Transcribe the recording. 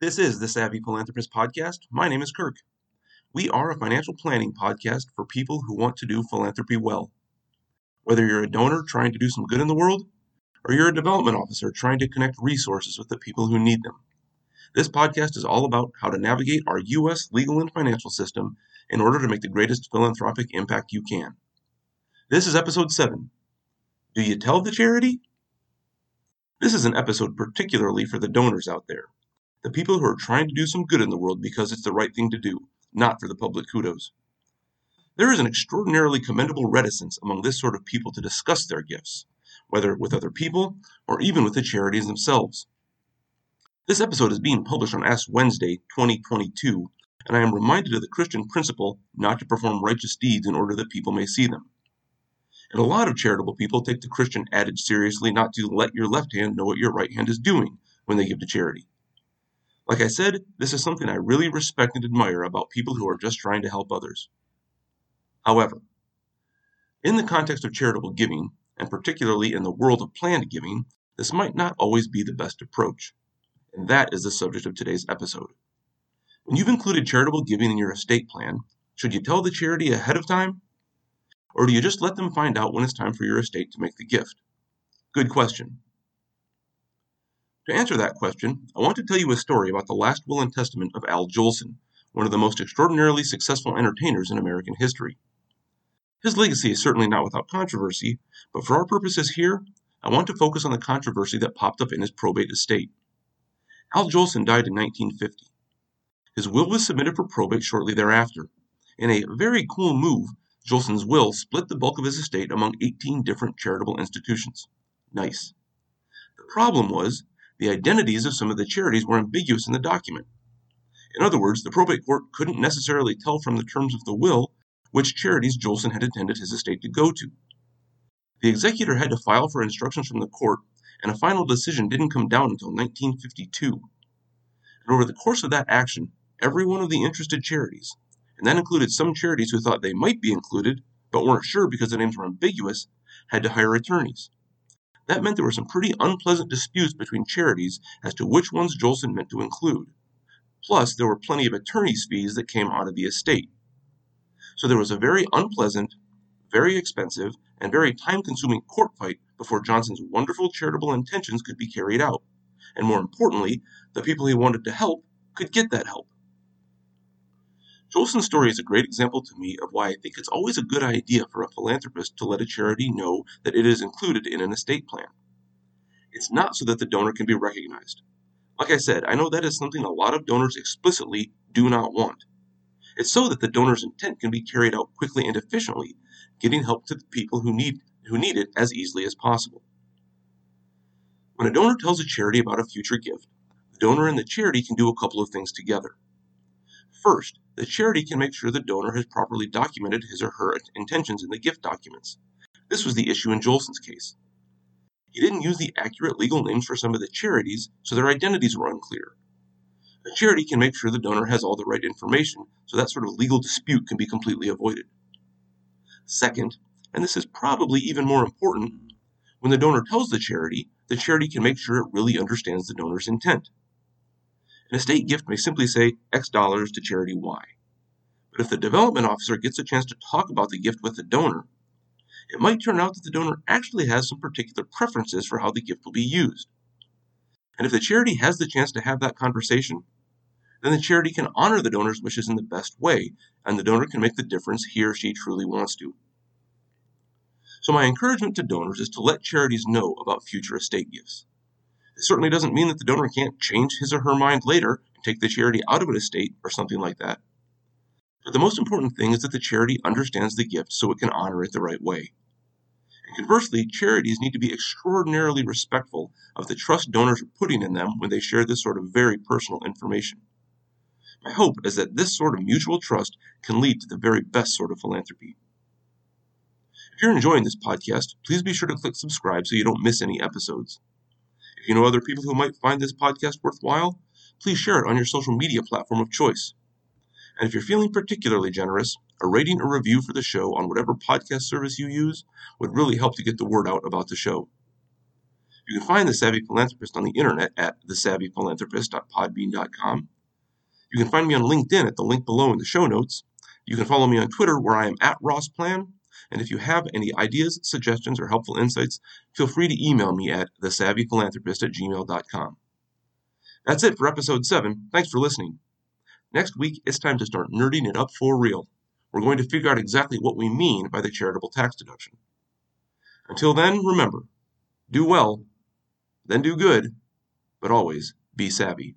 This is the Savvy Philanthropist Podcast. My name is Kirk. We are a financial planning podcast for people who want to do philanthropy well. Whether you're a donor trying to do some good in the world, or you're a development officer trying to connect resources with the people who need them. This podcast is all about how to navigate our U.S. legal and financial system in order to make the greatest philanthropic impact you can. This is episode 7. Do you tell the charity? This is an episode particularly for the donors out there, the people who are trying to do some good in the world because it's the right thing to do, not for the public kudos. There is an extraordinarily commendable reticence among this sort of people to discuss their gifts, whether with other people or even with the charities themselves. This episode is being published on Ash Wednesday, 2022, and I am reminded of the Christian principle not to perform righteous deeds in order that people may see them. And a lot of charitable people take the Christian adage seriously not to let your left hand know what your right hand is doing when they give to charity. Like I said, this is something I really respect and admire about people who are just trying to help others. However, in the context of charitable giving, and particularly in the world of planned giving, this might not always be the best approach. And that is the subject of today's episode. When you've included charitable giving in your estate plan, should you tell the charity ahead of time? Or do you just let them find out when it's time for your estate to make the gift? Good question. To answer that question, I want to tell you a story about the last will and testament of Al Jolson, one of the most extraordinarily successful entertainers in American history. His legacy is certainly not without controversy, but for our purposes here, I want to focus on the controversy that popped up in his probate estate. Al Jolson died in 1950. His will was submitted for probate shortly thereafter. In a very cool move, Jolson's will split the bulk of his estate among 18 different charitable institutions. Nice. The problem was, the identities of some of the charities were ambiguous in the document. In other words, the probate court couldn't necessarily tell from the terms of the will which charities Jolson had intended his estate to go to. The executor had to file for instructions from the court, and a final decision didn't come down until 1952. And over the course of that action, every one of the interested charities, and that included some charities who thought they might be included, but weren't sure because the names were ambiguous, had to hire attorneys. That meant there were some pretty unpleasant disputes between charities as to which ones Jolson meant to include. Plus, there were plenty of attorney's fees that came out of the estate. So there was a very unpleasant, very expensive, and very time consuming court fight before Jolson's wonderful charitable intentions could be carried out. And more importantly, the people he wanted to help could get that help. Jolson's story is a great example to me of why I think it's always a good idea for a philanthropist to let a charity know that it is included in an estate plan. It's not so that the donor can be recognized. Like I said, I know that is something a lot of donors explicitly do not want. It's so that the donor's intent can be carried out quickly and efficiently, getting help to the people who need, who need it as easily as possible. When a donor tells a charity about a future gift, the donor and the charity can do a couple of things together. First, the charity can make sure the donor has properly documented his or her intentions in the gift documents. This was the issue in Jolson's case. He didn't use the accurate legal names for some of the charities, so their identities were unclear. A charity can make sure the donor has all the right information, so that sort of legal dispute can be completely avoided. Second, and this is probably even more important, when the donor tells the charity, the charity can make sure it really understands the donor's intent. An estate gift may simply say X dollars to charity Y. But if the development officer gets a chance to talk about the gift with the donor, it might turn out that the donor actually has some particular preferences for how the gift will be used. And if the charity has the chance to have that conversation, then the charity can honor the donor's wishes in the best way, and the donor can make the difference he or she truly wants to. So, my encouragement to donors is to let charities know about future estate gifts. It certainly doesn't mean that the donor can't change his or her mind later and take the charity out of an estate or something like that. But the most important thing is that the charity understands the gift so it can honor it the right way. And conversely, charities need to be extraordinarily respectful of the trust donors are putting in them when they share this sort of very personal information. My hope is that this sort of mutual trust can lead to the very best sort of philanthropy. If you're enjoying this podcast, please be sure to click subscribe so you don't miss any episodes. If you know other people who might find this podcast worthwhile, please share it on your social media platform of choice. And if you're feeling particularly generous, a rating or review for the show on whatever podcast service you use would really help to get the word out about the show. You can find The Savvy Philanthropist on the internet at thesavvyphilanthropist.podbean.com. You can find me on LinkedIn at the link below in the show notes. You can follow me on Twitter where I am at Ross Plan. And if you have any ideas, suggestions, or helpful insights, feel free to email me at thesavvyphilanthropist at gmail.com. That's it for episode 7. Thanks for listening. Next week, it's time to start nerding it up for real. We're going to figure out exactly what we mean by the charitable tax deduction. Until then, remember do well, then do good, but always be savvy.